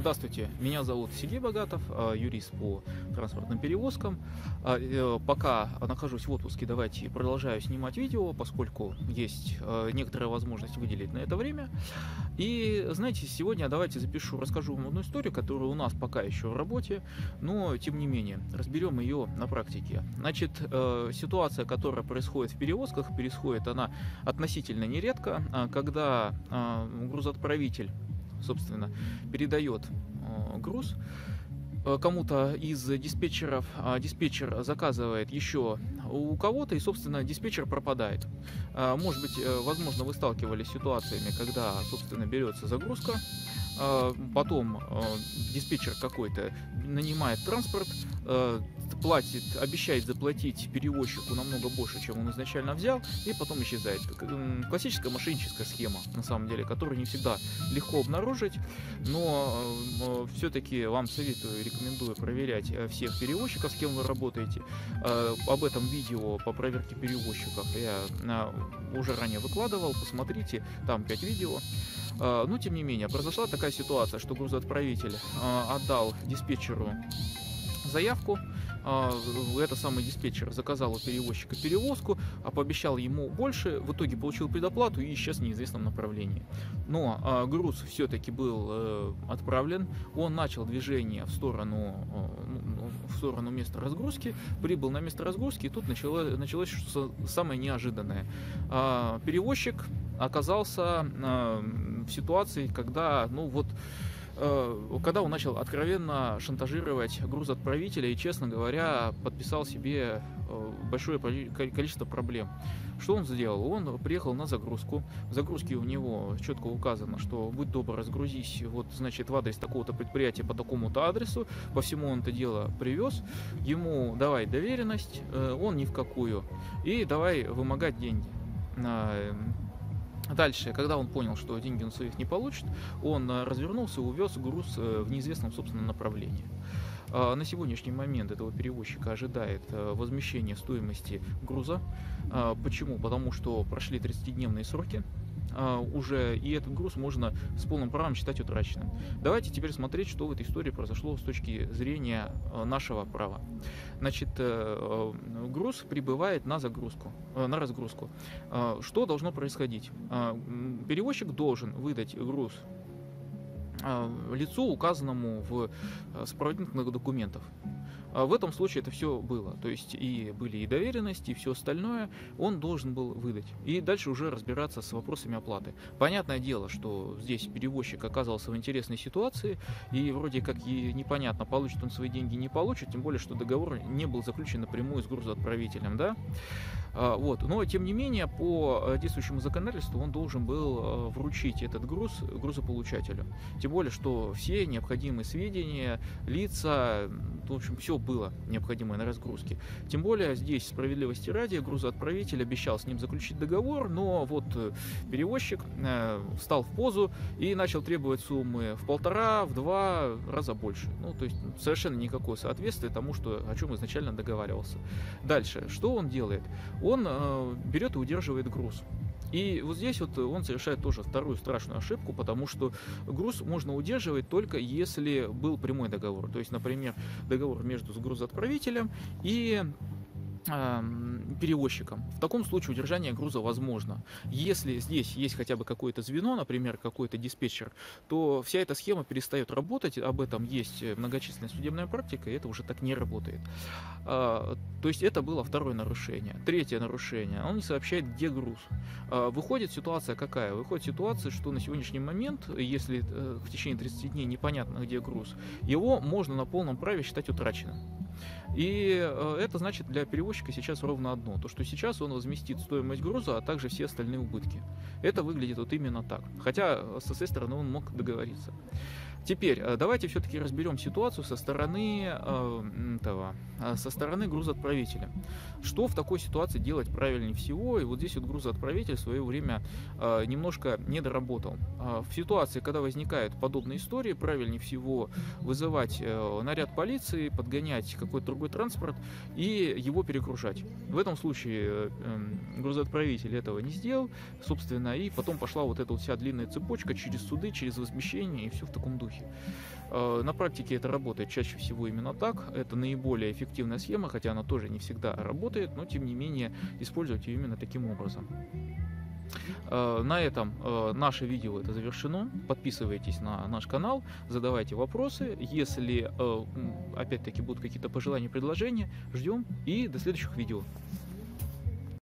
Здравствуйте, меня зовут Сергей Богатов, а, юрист по транспортным перевозкам. А, э, пока нахожусь в отпуске, давайте продолжаю снимать видео, поскольку есть некоторая возможность выделить на это время. И, знаете, сегодня давайте запишу, расскажу вам одну историю, которая у нас пока еще в работе, но, тем не менее, разберем ее на практике. Значит, э, ситуация, которая происходит в перевозках, происходит она относительно нередко, когда грузоотправитель собственно, передает э, груз э, кому-то из диспетчеров, а диспетчер заказывает еще у кого-то, и, собственно, диспетчер пропадает. А, может быть, э, возможно, вы сталкивались с ситуациями, когда, собственно, берется загрузка, а, потом диспетчер какой-то нанимает транспорт, платит, обещает заплатить перевозчику намного больше, чем он изначально взял, и потом исчезает. Классическая мошенническая схема, на самом деле, которую не всегда легко обнаружить, но э, все-таки вам советую, рекомендую проверять э, всех перевозчиков, с кем вы работаете. Э, об этом видео по проверке перевозчиков я уже ранее выкладывал, посмотрите, там 5 видео. Но, тем не менее, произошла такая ситуация, что грузоотправитель отдал диспетчеру заявку, а, это самый диспетчер заказал у перевозчика перевозку, а пообещал ему больше, в итоге получил предоплату и исчез в неизвестном направлении. Но а, груз все-таки был э, отправлен, он начал движение в сторону, э, ну, ну, в сторону места разгрузки, прибыл на место разгрузки, и тут началось, началось что самое неожиданное. А, перевозчик оказался в ситуации, когда, ну вот, Э, когда он начал откровенно шантажировать грузоотправителя и, честно говоря, подписал себе э, большое количество проблем. Что он сделал? Он приехал на загрузку. В загрузке у него четко указано, что будь добр, разгрузись вот, значит, в адрес такого-то предприятия по такому-то адресу. По всему он это дело привез. Ему давай доверенность, э, он ни в какую. И давай вымогать деньги Дальше, когда он понял, что деньги он своих не получит, он э, развернулся и увез груз э, в неизвестном, собственно, направлении. А, на сегодняшний момент этого перевозчика ожидает э, возмещение стоимости груза. А, почему? Потому что прошли 30-дневные сроки, а, уже, и этот груз можно с полным правом считать утраченным. Давайте теперь смотреть, что в этой истории произошло с точки зрения а, нашего права. Значит, э, э, груз прибывает на загрузку, э, на разгрузку. А, что должно происходить? Перевозчик должен выдать груз лицу, указанному в сопроводительных документах. А в этом случае это все было. То есть и были и доверенности, и все остальное он должен был выдать. И дальше уже разбираться с вопросами оплаты. Понятное дело, что здесь перевозчик оказался в интересной ситуации, и вроде как и непонятно, получит он свои деньги, не получит, тем более, что договор не был заключен напрямую с грузоотправителем, да. А, вот. Но, тем не менее, по действующему законодательству он должен был э, вручить этот груз грузополучателю. Тем более, что все необходимые сведения, лица, в общем, все было необходимое на разгрузке. Тем более, здесь справедливости ради, грузоотправитель обещал с ним заключить договор, но вот э, перевозчик встал в позу и начал требовать суммы в полтора, в два раза больше. Ну, то есть совершенно никакое соответствие тому, что, о чем изначально договаривался. Дальше, что он делает? он э, берет и удерживает груз. И вот здесь вот он совершает тоже вторую страшную ошибку, потому что груз можно удерживать только если был прямой договор. То есть, например, договор между грузоотправителем и перевозчиком. В таком случае удержание груза возможно. Если здесь есть хотя бы какое-то звено, например, какой-то диспетчер, то вся эта схема перестает работать. Об этом есть многочисленная судебная практика, и это уже так не работает. А, то есть это было второе нарушение. Третье нарушение. Он не сообщает, где груз. А, выходит ситуация какая? Выходит ситуация, что на сегодняшний момент, если э, в течение 30 дней непонятно, где груз, его можно на полном праве считать утраченным. И э, это значит для перевозчика сейчас ровно одно, то что сейчас он возместит стоимость груза, а также все остальные убытки. Это выглядит вот именно так. Хотя со своей стороны он мог договориться. Теперь э, давайте все-таки разберем ситуацию со стороны э, этого, э, со стороны грузоотправителя. Что в такой ситуации делать правильнее всего? И вот здесь вот грузоотправитель в свое время э, немножко не доработал. Э, в ситуации, когда возникают подобные истории, правильнее всего вызывать э, наряд полиции, подгонять какой-то другой транспорт и его перегружать. В этом случае э, э, грузоотправитель этого не сделал, собственно, и потом пошла вот эта вот вся длинная цепочка через суды, через возмещение и все в таком духе. Э, на практике это работает чаще всего именно так. Это наиболее эффективная схема, хотя она тоже не всегда работает, но тем не менее использовать ее именно таким образом. Э, на этом э, наше видео это завершено. Подписывайтесь на наш канал, задавайте вопросы. Если опять-таки будут какие-то пожелания, предложения, ждем и до следующих видео.